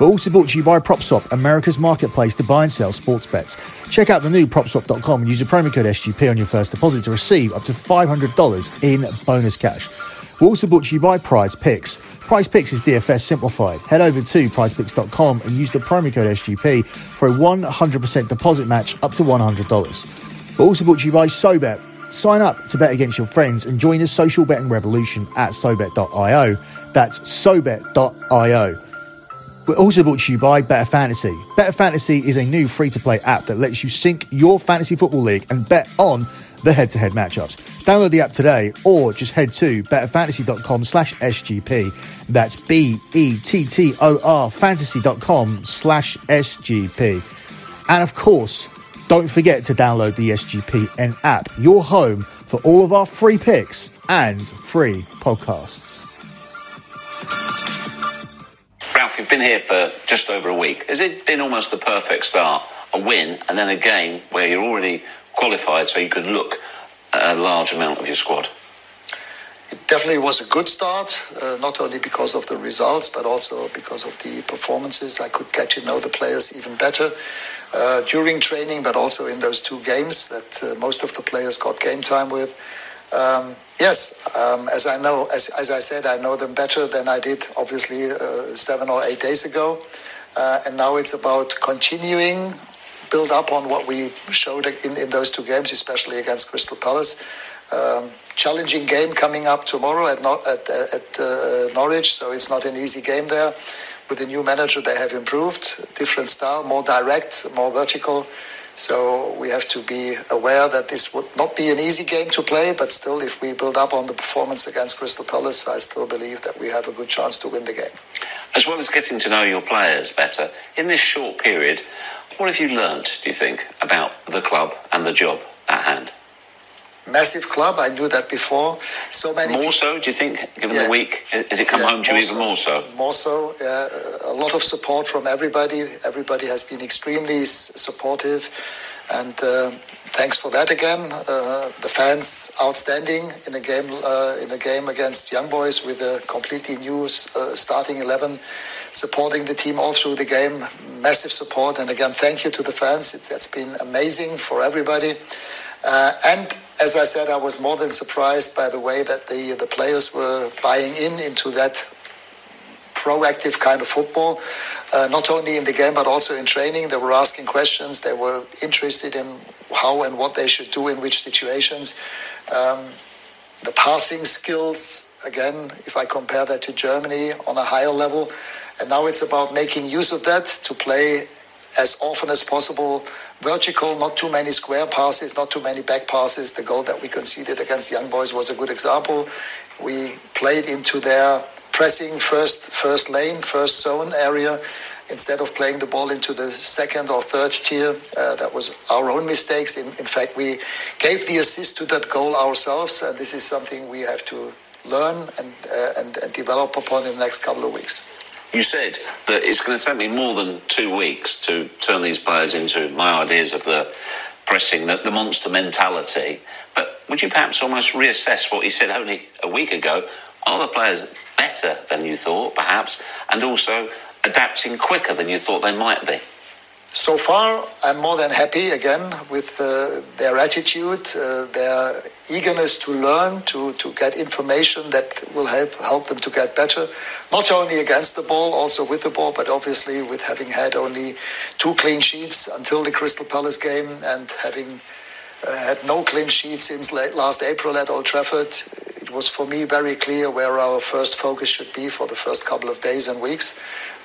We're also brought to you by PropSwap, America's marketplace to buy and sell sports bets. Check out the new PropSwap.com and use the promo code SGP on your first deposit to receive up to $500 in bonus cash. We're also brought to you by Prize Picks. Prize Picks is DFS simplified. Head over to prizepicks.com and use the promo code SGP for a 100% deposit match up to $100. We're also brought to you by SoBet. Sign up to bet against your friends and join the social betting revolution at SoBet.io. That's SoBet.io. We're also brought to you by Bettor Fantasy. Bettor Fantasy is a new free to play app that lets you sync your fantasy football league and bet on the head to head matchups. Download the app today or just head to bettorfantasy.com slash SGP. That's B E T T O R fantasy.com slash SGP. And of course, don't forget to download the SGPN app, your home for all of our free picks and free podcasts. Ralf, you've been here for just over a week. Has it been almost the perfect start? A win and then a game where you're already qualified so you could look at a large amount of your squad? It definitely was a good start, uh, not only because of the results, but also because of the performances. I could get to know the players even better uh, during training, but also in those two games that uh, most of the players got game time with. Um, yes, um, as I know, as, as I said, I know them better than I did, obviously, uh, seven or eight days ago. Uh, and now it's about continuing, build up on what we showed in, in those two games, especially against Crystal Palace. Um, challenging game coming up tomorrow at, Nor- at, at uh, Norwich, so it's not an easy game there. With the new manager, they have improved, different style, more direct, more vertical. So we have to be aware that this would not be an easy game to play, but still, if we build up on the performance against Crystal Palace, I still believe that we have a good chance to win the game. As well as getting to know your players better, in this short period, what have you learnt, do you think, about the club and the job at hand? Massive club, I knew that before. So many More people- so, do you think, given Yeah. the week? Has it come Yeah, home to you even more so? More so, yeah. A lot of support from everybody. Everybody has been extremely s- supportive, and uh, thanks for that again. Uh, the fans outstanding in a game uh, in a game against Young Boys with a completely new uh, starting eleven, supporting the team all through the game. Massive support, and again, thank you to the fans. It, it's been amazing for everybody. Uh, and as I said, I was more than surprised by the way that the the players were buying in into that proactive kind of football, uh, not only in the game but also in training. They were asking questions. They were interested in how and what they should do in which situations. Um, the passing skills, again, if I compare that to Germany on a higher level, and now it's about making use of that to play as often as possible vertical, not too many square passes, not too many back passes. The goal that we conceded against Young Boys was a good example. We played into their pressing first first lane, first zone area instead of playing the ball into the second or third tier. Uh, that was our own mistakes. In, in fact, we gave the assist to that goal ourselves, and this is something we have to learn and, uh, and, and develop upon in the next couple of weeks. You said that it's going to take me more than two weeks to turn these players into my ideas of the pressing, the, the monster mentality. But would you perhaps almost reassess what you said only a week ago? Are the players better than you thought, perhaps, and also adapting quicker than you thought they might be? So far, I'm more than happy again with uh, their attitude, uh, their eagerness to learn, to, to get information that will help help them to get better. Not only against the ball, also with the ball, but obviously with having had only two clean sheets until the Crystal Palace game and having uh, had no clean sheet since late, last April at Old Trafford. It was for me very clear where our first focus should be for the first couple of days and weeks.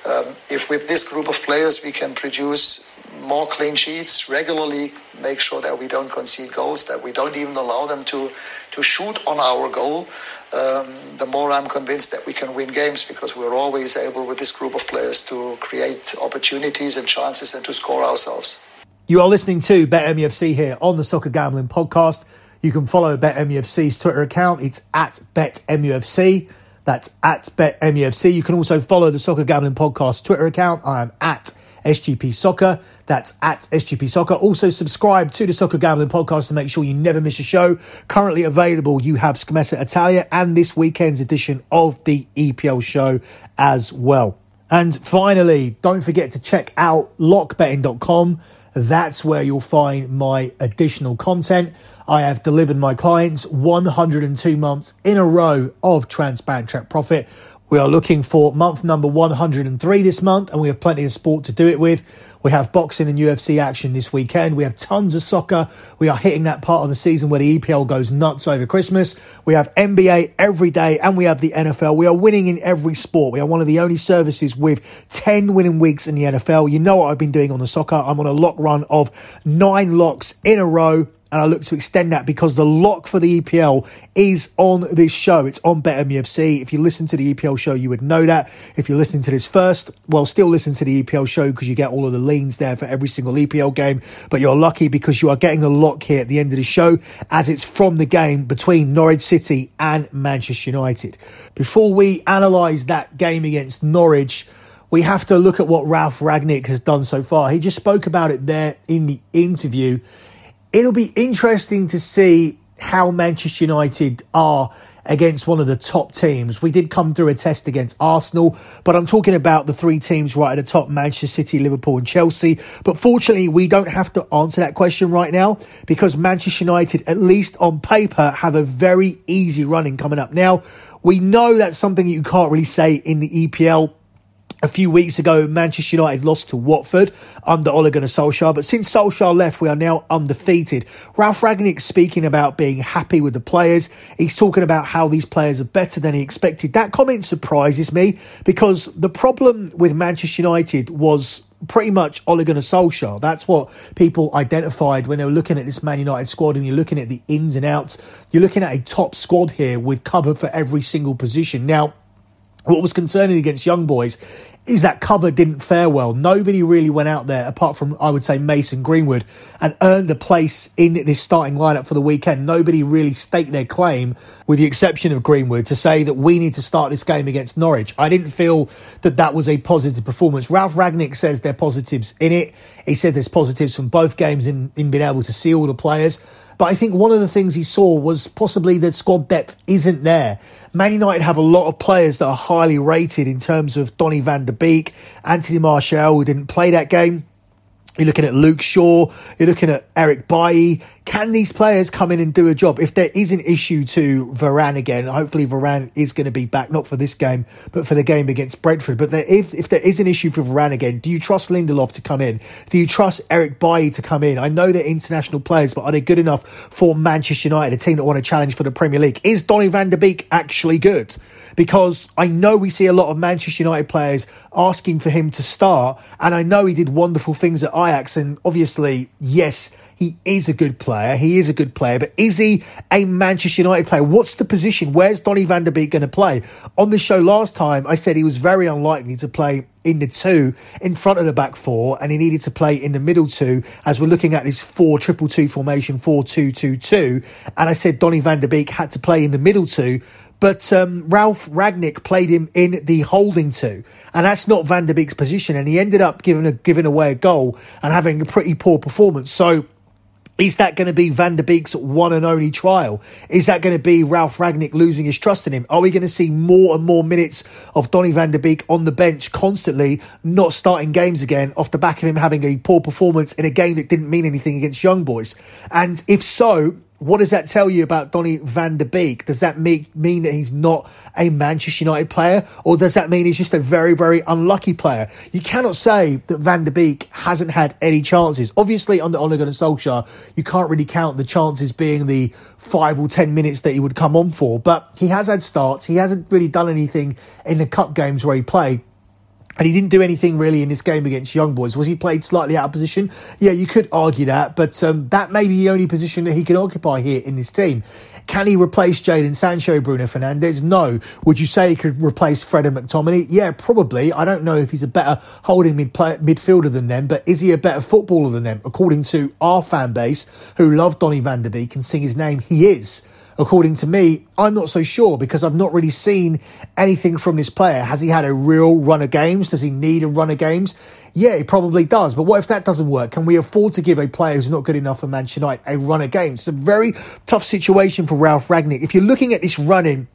Um, if with this group of players we can produce more clean sheets regularly, make sure that we don't concede goals, that we don't even allow them to to shoot on our goal, um, the more I'm convinced that we can win games because we're always able with this group of players to create opportunities and chances and to score ourselves. You are listening to BetMUFC here on the Soccer Gambling Podcast. You can follow BetMUFC's Twitter account. It's at BetMUFC. That's at BetMUFC. You can also follow the Soccer Gambling Podcast Twitter account. I am at SGP Soccer. That's at SGP Soccer. Also, subscribe to the Soccer Gambling Podcast to make sure you never miss a show. Currently available, you have Scommessa Italia and this weekend's edition of the EPL show as well. And finally, don't forget to check out lockbetting.com. That's where you'll find my additional content. I have delivered my clients 102 months in a row of transparent track profit. We are looking for month number 103 this month, and we have plenty of sport to do it with. We have boxing and UFC action this weekend. We have tons of soccer. We are hitting that part of the season where the EPL goes nuts over Christmas. We have NBA every day, and we have the NFL. We are winning in every sport. We are one of the only services with 10 winning weeks in the NFL. You know what I've been doing on the soccer. I'm on a lock run of nine locks in a row and I look to extend that because the lock for the EPL is on this show. It's on BetMUFC. If you listen to the EPL show, you would know that. If you're listening to this first, well, still listen to the EPL show because you get all of the leans there for every single EPL game. But you're lucky because you are getting a lock here at the end of the show as it's from the game between Norwich City and Manchester United. Before we analyse that game against Norwich, we have to look at what Ralf Rangnick has done so far. He just spoke about it there in the interview it'll be interesting to see how Manchester United are against one of the top teams. We did come through a test against Arsenal, but I'm talking about the three teams right at the top Manchester City, Liverpool, and Chelsea. But fortunately, we don't have to answer that question right now because Manchester United, at least on paper, have a very easy running coming up. Now, we know that's something you can't really say in the EPL a few weeks ago, Manchester United lost to Watford under Ole Gunnar Solskjaer, but since Solskjaer left, we are now undefeated. Ralf Rangnick speaking about being happy with the players. He's talking about how these players are better than he expected. That comment surprises me because the problem with Manchester United was pretty much Ole Gunnar Solskjaer. That's what people identified when they were looking at this Man United squad and you're looking at the ins and outs. You're looking at a top squad here with cover for every single position. Now, what was concerning against Young Boys is that cover didn't fare well. Nobody really went out there, apart from, I would say, Mason Greenwood, and earned a place in this starting lineup for the weekend. Nobody really staked their claim, with the exception of Greenwood, to say that we need to start this game against Norwich. I didn't feel that that was a positive performance. Ralf Rangnick says there are positives in it. He said there's positives from both games in, in being able to see all the players. But I think one of the things he saw was possibly that squad depth isn't there. Man United have a lot of players that are highly rated in terms of Donny van der Beek, Anthony Martial, who didn't play that game. You're looking at Luke Shaw. You're looking at Eric Bailly. Can these players come in and do a job? If there is an issue to Varane again, hopefully Varane is going to be back, not for this game, but for the game against Brentford. But there, if, if there is an issue for Varane again, do you trust Lindelof to come in? Do you trust Eric Bailly to come in? I know they're international players, but are they good enough for Manchester United, a team that want to challenge for the Premier League? Is Donny van der Beek actually good? Because I know we see a lot of Manchester United players asking for him to start, and I know he did wonderful things at Ajax, and obviously, yes, he is a good player. He is a good player, but is he a Manchester United player? What's the position? Where's Donny van der Beek going to play? On the show last time, I said he was very unlikely to play in the two in front of the back four, and he needed to play in the middle two as we're looking at this four triple two formation, four two two two. And I said Donny van der Beek had to play in the middle two. But um, Ralf Rangnick played him in the holding two, and that's not Van der Beek's position. And he ended up giving a, giving away a goal and having a pretty poor performance. So is that going to be Van der Beek's one and only trial? Is that going to be Ralf Rangnick losing his trust in him? Are we going to see more and more minutes of Donny van der Beek on the bench constantly, not starting games again off the back of him having a poor performance in a game that didn't mean anything against Young Boys? And if so, what does that tell you about Donny van der Beek? Does that make, mean that he's not a Manchester United player? Or does that mean he's just a very, very unlucky player? You cannot say that Van der Beek hasn't had any chances. Obviously, under Ole Gunnar Solskjaer, you can't really count the chances being the five or ten minutes that he would come on for. But he has had starts. He hasn't really done anything in the cup games where he played. And he didn't do anything really in this game against Young Boys. Was he played slightly out of position? Yeah, you could argue that, but um, that may be the only position that he can occupy here in this team. Can he replace Jadon Sancho, Bruno Fernandes? No. Would you say he could replace Fred and McTominay? Yeah, probably. I don't know if he's a better holding mid midfielder than them, but is he a better footballer than them? According to our fan base, who love Donny van der Beek and sing his name, he is according to me, I'm not so sure because I've not really seen anything from this player. Has he had a real run of games? Does he need a run of games? Yeah, he probably does. But what if that doesn't work? Can we afford to give a player who's not good enough for Manchester United a run of games? It's a very tough situation for Ralf Rangnick. If you're looking at this running,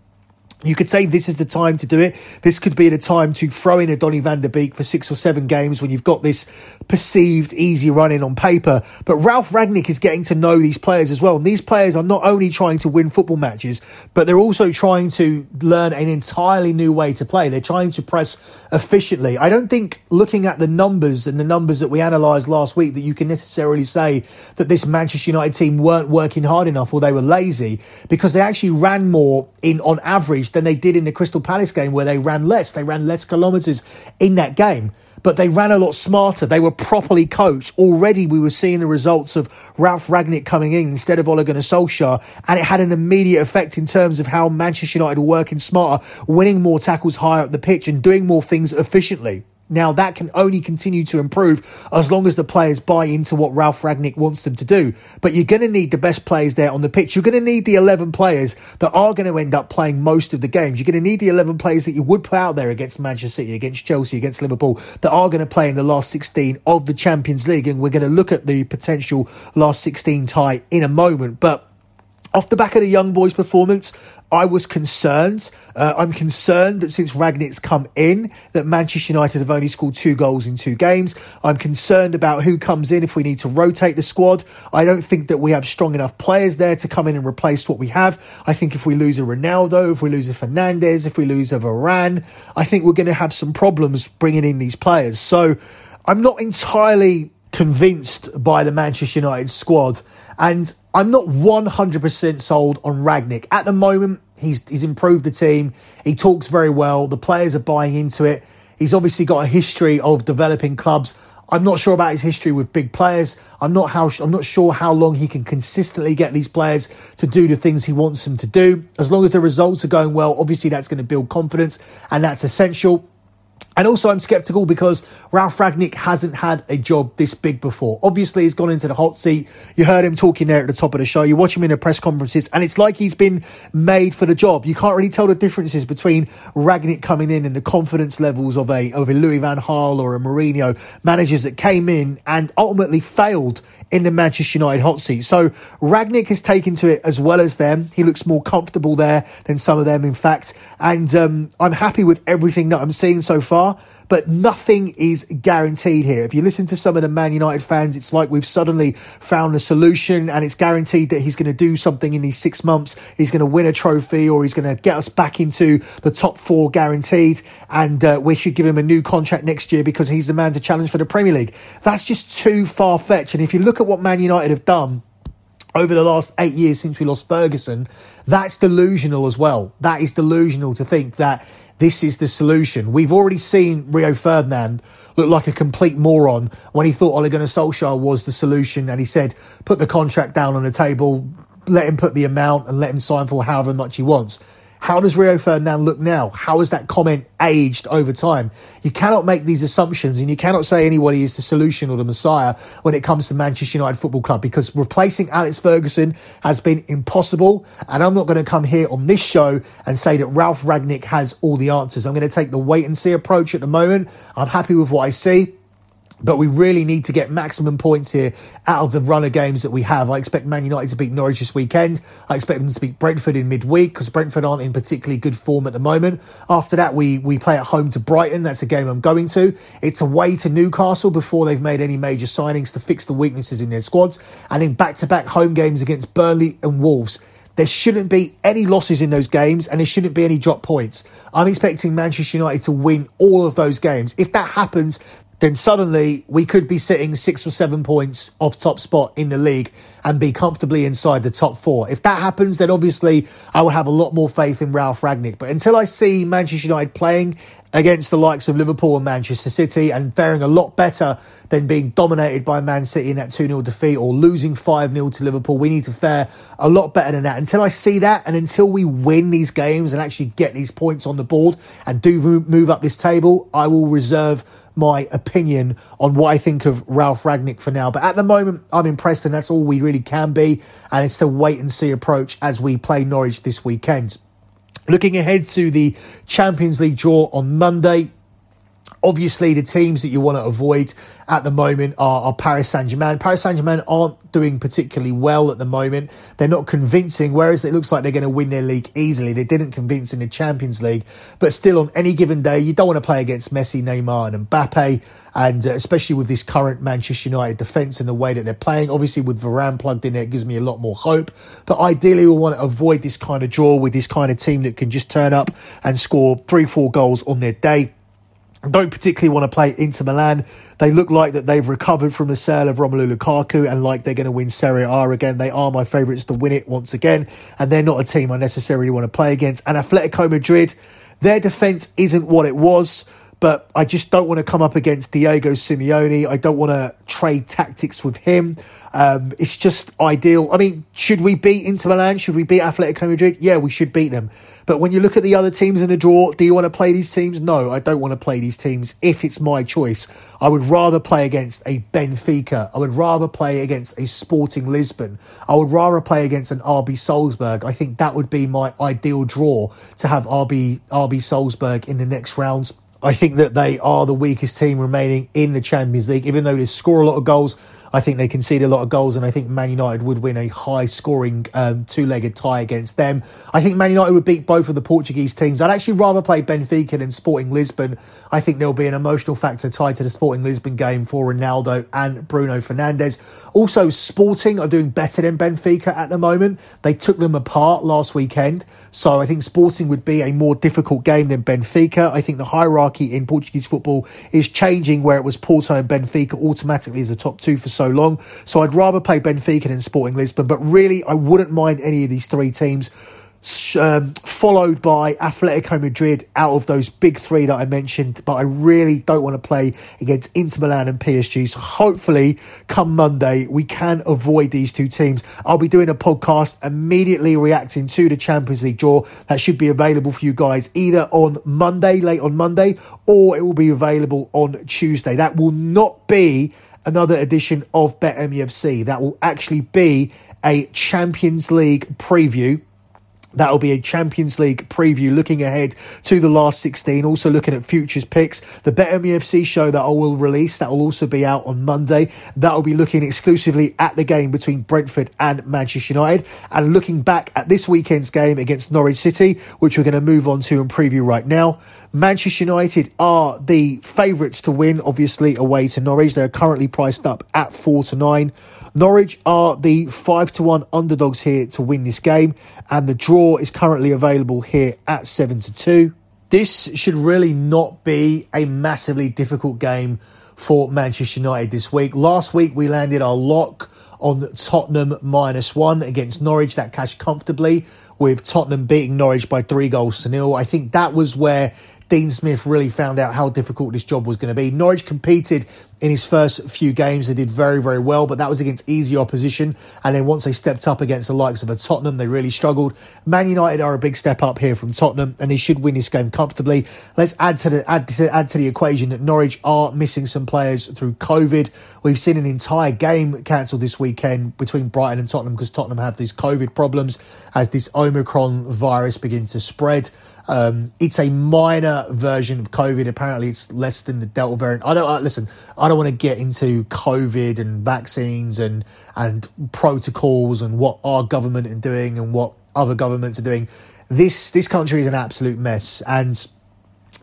you could say this is the time to do it. This could be the time to throw in a Donny van der Beek for six or seven games when you've got this perceived easy running on paper. But Ralf Rangnick is getting to know these players as well. And these players are not only trying to win football matches, but they're also trying to learn an entirely new way to play. They're trying to press efficiently. I don't think looking at the numbers and the numbers that we analysed last week that you can necessarily say that this Manchester United team weren't working hard enough or they were lazy because they actually ran more in on average than they did in the Crystal Palace game where they ran less. They ran less kilometres in that game but they ran a lot smarter. They were properly coached. Already we were seeing the results of Ralf Rangnick coming in instead of Ole Gunnar Solskjaer, and it had an immediate effect in terms of how Manchester United were working smarter, winning more tackles higher up the pitch and doing more things efficiently. Now, that can only continue to improve as long as the players buy into what Ralf Rangnick wants them to do. But you're going to need the best players there on the pitch. You're going to need the 11 players that are going to end up playing most of the games. You're going to need the 11 players that you would put out there against Manchester City, against Chelsea, against Liverpool, that are going to play in the last 16 of the Champions League. And we're going to look at the potential last 16 tie in a moment. But off the back of the young boys' performance, I was concerned. Uh, I'm concerned that since Rangnick's come in, that Manchester United have only scored two goals in two games. I'm concerned about who comes in if we need to rotate the squad. I don't think that we have strong enough players there to come in and replace what we have. I think if we lose a Ronaldo, if we lose a Fernandes, if we lose a Varane, I think we're going to have some problems bringing in these players. So I'm not entirely convinced by the Manchester United squad. And I'm not 100% sold on Rangnick. At the moment, he's, he's improved the team. He talks very well. The players are buying into it. He's obviously got a history of developing clubs. I'm not sure about his history with big players. I'm not how I'm not sure how long he can consistently get these players to do the things he wants them to do. As long as the results are going well, obviously that's going to build confidence and that's essential. And also, I'm skeptical because Ralf Rangnick hasn't had a job this big before. Obviously, he's gone into the hot seat. You heard him talking there at the top of the show. You watch him in the press conferences, and it's like he's been made for the job. You can't really tell the differences between Rangnick coming in and the confidence levels of a of a Louis Van Gaal or a Mourinho, managers that came in and ultimately failed in the Manchester United hot seat. So Rangnick has taken to it as well as them. He looks more comfortable there than some of them, in fact. And um, I'm happy with everything that I'm seeing so far but nothing is guaranteed here. If you listen to some of the Man United fans, it's like we've suddenly found a solution and it's guaranteed that he's going to do something in these six months. He's going to win a trophy or he's going to get us back into the top four guaranteed. And uh, we should give him a new contract next year because he's the man to challenge for the Premier League. That's just too far fetched. And if you look at what Man United have done, over the last eight years since we lost Ferguson, that's delusional as well. That is delusional to think that this is the solution. We've already seen Rio Ferdinand look like a complete moron when he thought Ole Gunnar Solskjaer was the solution and he said, put the contract down on the table, let him put the amount and let him sign for however much he wants. How does Rio Ferdinand look now? How has that comment aged over time? You cannot make these assumptions and you cannot say anybody is the solution or the messiah when it comes to Manchester United Football Club because replacing Alex Ferguson has been impossible. And I'm not going to come here on this show and say that Ralf Rangnick has all the answers. I'm going to take the wait and see approach at the moment. I'm happy with what I see. But we really need to get maximum points here out of the runner games that we have. I expect Man United to beat Norwich this weekend. I expect them to beat Brentford in midweek because Brentford aren't in particularly good form at the moment. After that, we, we play at home to Brighton. That's a game I'm going to. It's away to Newcastle before they've made any major signings to fix the weaknesses in their squads. And in back to back home games against Burnley and Wolves. There shouldn't be any losses in those games and there shouldn't be any drop points. I'm expecting Manchester United to win all of those games. If that happens, then suddenly we could be sitting six or seven points off top spot in the league and be comfortably inside the top four. If that happens, then obviously I would have a lot more faith in Ralf Rangnick. But until I see Manchester United playing against the likes of Liverpool and Manchester City and faring a lot better than being dominated by Man City in that 2 0 defeat or losing 5 0 to Liverpool. We need to fare a lot better than that. Until I see that and until we win these games and actually get these points on the board and do move up this table, I will reserve my opinion on what I think of Ralf Rangnick for now. But at the moment, I'm impressed, and that's all we really can be. And it's the wait and see approach as we play Norwich this weekend. Looking ahead to the Champions League draw on Monday, Obviously, the teams that you want to avoid at the moment are, are Paris Saint Germain. Paris Saint Germain aren't doing particularly well at the moment. They're not convincing, whereas it looks like they're going to win their league easily. They didn't convince in the Champions League, but still, on any given day, you don't want to play against Messi, Neymar, and Mbappe. And uh, especially with this current Manchester United defence and the way that they're playing, obviously with Varane plugged in there, it gives me a lot more hope. But ideally, we want to avoid this kind of draw with this kind of team that can just turn up and score three, four goals on their day don't particularly want to play Inter Milan. They look like that they've recovered from the sale of Romelu Lukaku and like they're going to win Serie A again. They are my favourites to win it once again, and they're not a team I necessarily want to play against. And Atletico Madrid, their defence isn't what it was but I just don't want to come up against Diego Simeone. I don't want to trade tactics with him. Um, it's just ideal. I mean, should we beat Inter Milan? Should we beat Atletico Madrid? Yeah, we should beat them. But when you look at the other teams in the draw, do you want to play these teams? No, I don't want to play these teams if it's my choice. I would rather play against a Benfica. I would rather play against a Sporting Lisbon. I would rather play against an RB Salzburg. I think that would be my ideal draw to have RB RB Salzburg in the next rounds. I think that they are the weakest team remaining in the Champions League, even though they score a lot of goals. I think they concede a lot of goals, and I think Man United would win a high scoring um, two legged tie against them. I think Man United would beat both of the Portuguese teams. I'd actually rather play Benfica than Sporting Lisbon. I think there'll be an emotional factor tied to the Sporting Lisbon game for Ronaldo and Bruno Fernandes. Also, Sporting are doing better than Benfica at the moment. They took them apart last weekend, so I think Sporting would be a more difficult game than Benfica. I think the hierarchy in Portuguese football is changing, where it was Porto and Benfica automatically as the top two for so long. So I'd rather play Benfica than Sporting Lisbon, but really I wouldn't mind any of these three teams. Um, followed by Atletico Madrid out of those big three that I mentioned, but I really don't want to play against Inter Milan and PSG. So hopefully, come Monday, we can avoid these two teams. I'll be doing a podcast immediately reacting to the Champions League draw that should be available for you guys either on Monday, late on Monday, or it will be available on Tuesday. That will not be another edition of BetMUFC. That will actually be a Champions League preview That'll be a Champions League preview looking ahead to the last 16, also looking at futures picks. The BetMUFC show that I will release, that will also be out on Monday. That'll be looking exclusively at the game between Brentford and Manchester United and looking back at this weekend's game against Norwich City, which we're going to move on to and preview right now. Manchester United are the favourites to win, obviously, away to Norwich. They're currently priced up at 4 to 9. Norwich are the 5 to 1 underdogs here to win this game, and the draw is currently available here at 7 to 2. This should really not be a massively difficult game for Manchester United this week. Last week we landed our lock on Tottenham minus one against Norwich. That cashed comfortably with Tottenham beating Norwich by three goals to nil. I think that was where Dean Smith really found out how difficult this job was going to be. Norwich competed in his first few games. They did very, very well, but that was against easy opposition. And then once they stepped up against the likes of a Tottenham, they really struggled. Man United are a big step up here from Tottenham, and they should win this game comfortably. Let's add to the add to, add to the equation that Norwich are missing some players through COVID. We've seen an entire game cancelled this weekend between Brighton and Tottenham because Tottenham have these COVID problems as this Omicron virus begins to spread. Um, it's a minor version of COVID. Apparently, it's less than the Delta variant. I don't uh, listen. I don't want to get into COVID and vaccines and and protocols and what our government are doing and what other governments are doing. This this country is an absolute mess, and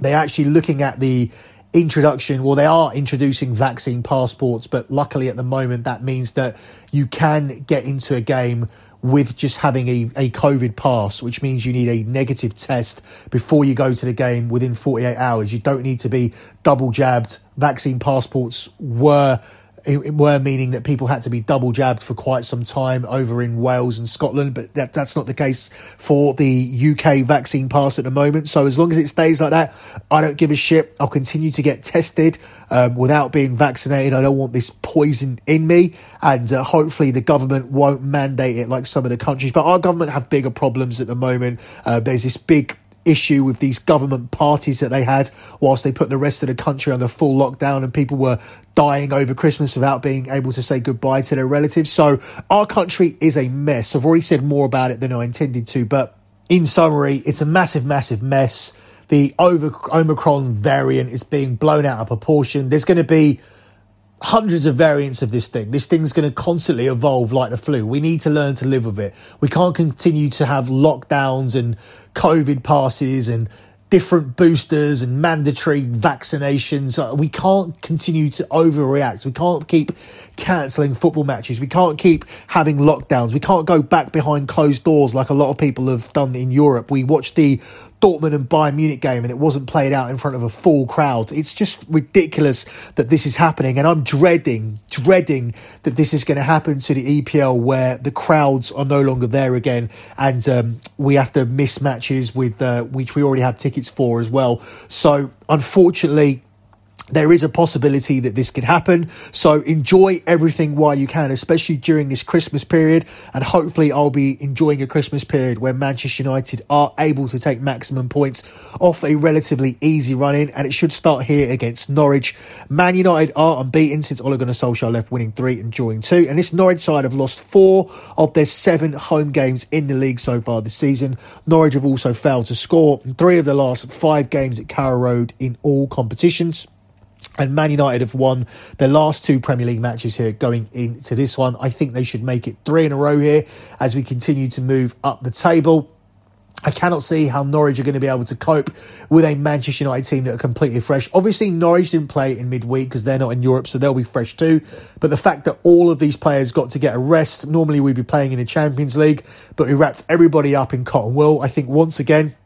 they're actually looking at the introduction. Well, they are introducing vaccine passports, but luckily at the moment that means that you can get into a game with just having a, a COVID pass, which means you need a negative test before you go to the game within 48 hours. You don't need to be double jabbed. Vaccine passports were it were meaning that people had to be double jabbed for quite some time over in Wales and Scotland, but that, that's not the case for the UK vaccine pass at the moment. So as long as it stays like that, I don't give a shit. I'll continue to get tested um, without being vaccinated. I don't want this poison in me, and uh, hopefully the government won't mandate it like some of the countries. But our government have bigger problems at the moment. Uh, there's this big issue with these government parties that they had whilst they put the rest of the country under full lockdown and people were dying over Christmas without being able to say goodbye to their relatives. So our country is a mess. I've already said more about it than I intended to, but in summary, it's a massive, massive mess. The over Omicron variant is being blown out of proportion. There's going to be hundreds of variants of this thing. This thing's going to constantly evolve like the flu. We need to learn to live with it. We can't continue to have lockdowns and COVID passes and different boosters and mandatory vaccinations. Uh, we can't continue to overreact. We can't keep cancelling football matches. We can't keep having lockdowns. We can't go back behind closed doors like a lot of people have done in Europe. We watched the Dortmund and Bayern Munich game and it wasn't played out in front of a full crowd. It's just ridiculous that this is happening. And I'm dreading, dreading that this is going to happen to the EPL where the crowds are no longer there again and um, we have to miss matches with, uh, which we already have tickets for as well. So unfortunately, there is a possibility that this could happen. So enjoy everything while you can, especially during this Christmas period. And hopefully, I'll be enjoying a Christmas period where Manchester United are able to take maximum points off a relatively easy run in. And it should start here against Norwich. Man United are unbeaten since Ole Gunnar Solskjaer left, winning three and drawing two. And this Norwich side have lost four of their seven home games in the league so far this season. Norwich have also failed to score in three of the last five games at Carrow Road in all competitions. And Man United have won their last two Premier League matches here going into this one. I think they should make it three in a row here as we continue to move up the table. I cannot see how Norwich are going to be able to cope with a Manchester United team that are completely fresh. Obviously, Norwich didn't play in midweek because they're not in Europe, so they'll be fresh too. But the fact that all of these players got to get a rest, normally we'd be playing in the Champions League, but we wrapped everybody up in cotton wool. I think once again,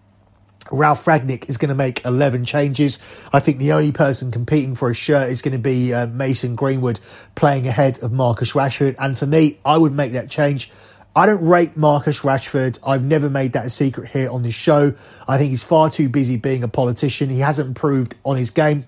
Ralf Rangnick is going to make 11 changes. I think the only person competing for a shirt is going to be uh, Mason Greenwood playing ahead of Marcus Rashford. And for me, I would make that change. I don't rate Marcus Rashford. I've never made that a secret here on this show. I think he's far too busy being a politician. He hasn't improved on his game.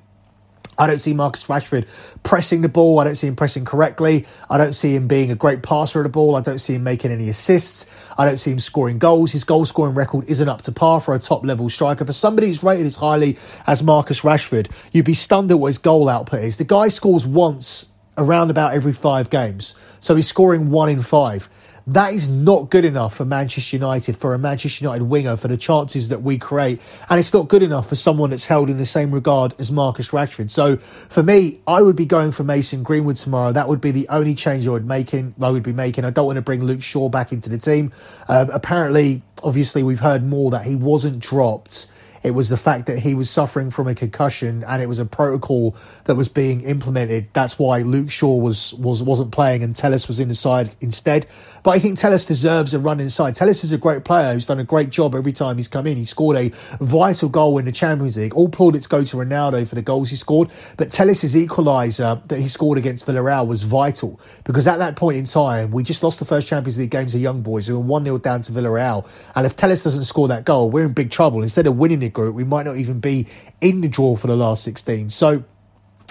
I don't see Marcus Rashford pressing the ball. I don't see him pressing correctly. I don't see him being a great passer of the ball. I don't see him making any assists. I don't see him scoring goals. His goal scoring record isn't up to par for a top level striker. For somebody who's rated as highly as Marcus Rashford, you'd be stunned at what his goal output is. The guy scores once around about every five games. So he's scoring one in five. That is not good enough for Manchester United, for a Manchester United winger, for the chances that we create. And it's not good enough for someone that's held in the same regard as Marcus Rashford. So for me, I would be going for Mason Greenwood tomorrow. That would be the only change I would making. I would be making. I don't want to bring Luke Shaw back into the team. Um, apparently, obviously, we've heard more that he wasn't dropped it was the fact that he was suffering from a concussion and it was a protocol that was being implemented. That's why Luke Shaw was, was, wasn't playing and Telles was in the side instead. But I think Telles deserves a run inside. Telles is a great player who's done a great job every time he's come in. He scored a vital goal in the Champions League. All plaudits go to Ronaldo for the goals he scored, but Telles' equaliser that he scored against Villarreal was vital because at that point in time, we just lost the first Champions League game to young boys who were 1 0 down to Villarreal. And if Telles doesn't score that goal, we're in big trouble. Instead of winning it, group, we might not even be in the draw for the last 16. So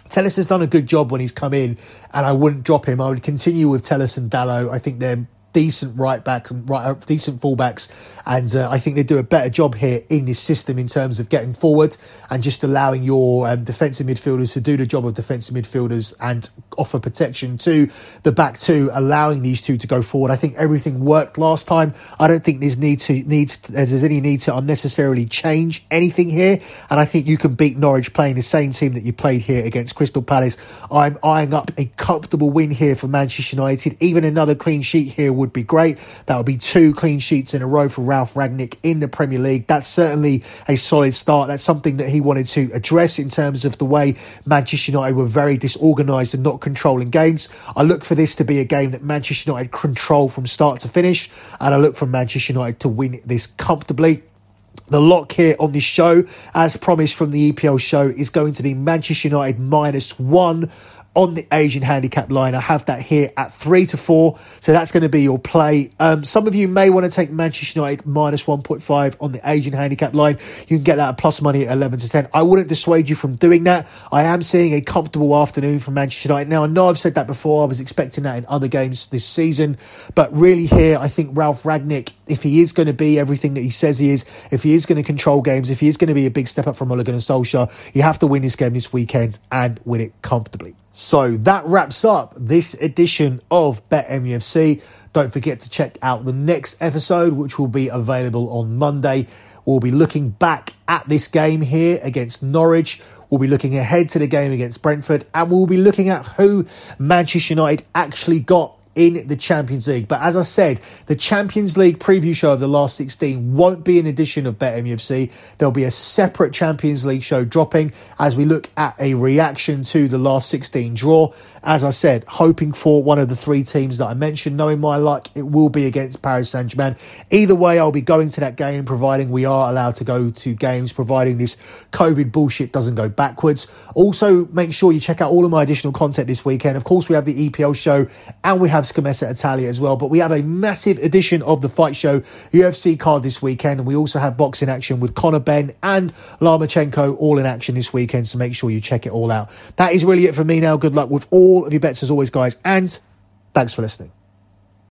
Telles has done a good job when he's come in, and I wouldn't drop him. I would continue with Telles and Dalot. I think they're decent right backs and right, decent fullbacks, and uh, I think they do a better job here in this system in terms of getting forward and just allowing your um, defensive midfielders to do the job of defensive midfielders and offer protection to the back two, allowing these two to go forward. I think everything worked last time. I don't think there's need to needs there's any need to unnecessarily change anything here, and I think you can beat Norwich playing the same team that you played here against Crystal Palace. I'm eyeing up a comfortable win here for Manchester United. Even another clean sheet here would be great. That would be two clean sheets in a row for Ralf Rangnick in the Premier League. That's certainly a solid start. That's something that he wanted to address in terms of the way Manchester United were very disorganised and not controlling games. I look for this to be a game that Manchester United control from start to finish, and I look for Manchester United to win this comfortably. The lock here on this show, as promised from the EPL show, is going to be Manchester United minus one on the Asian handicap line. I have that here at three to four. So that's going to be your play. Um, some of you may want to take Manchester United minus 1.5 on the Asian handicap line. You can get that at plus money at 11 to 10. I wouldn't dissuade you from doing that. I am seeing a comfortable afternoon from Manchester United. Now, I know I've said that before. I was expecting that in other games this season. But really here, I think Ralf Rangnick, if he is going to be everything that he says he is, if he is going to control games, if he is going to be a big step up from Ole Gunnar Solskjaer, you have to win this game this weekend and win it comfortably. So that wraps up this edition of BetMUFC. Don't forget to check out the next episode, which will be available on Monday. We'll be looking back at this game here against Norwich. We'll be looking ahead to the game against Brentford, and we'll be looking at who Manchester United actually got in the Champions League. But as I said, the Champions League preview show of the last 16 won't be an edition of BetMUFC. There'll be a separate Champions League show dropping as we look at a reaction to the last 16 draw. As I said, hoping for one of the three teams that I mentioned. Knowing my luck, it will be against Paris Saint Germain. Either way, I'll be going to that game, providing we are allowed to go to games, providing this COVID bullshit doesn't go backwards. Also, make sure you check out all of my additional content this weekend. Of course, we have the EPL show and we have Scommessa Italia as well, but we have a massive edition of the Fight Show UFC card this weekend, and we also have boxing action with Conor Benn and Lomachenko all in action this weekend, so make sure you check it all out. That is really it for me now. Good luck with all all of your bets as always, guys, and thanks for listening.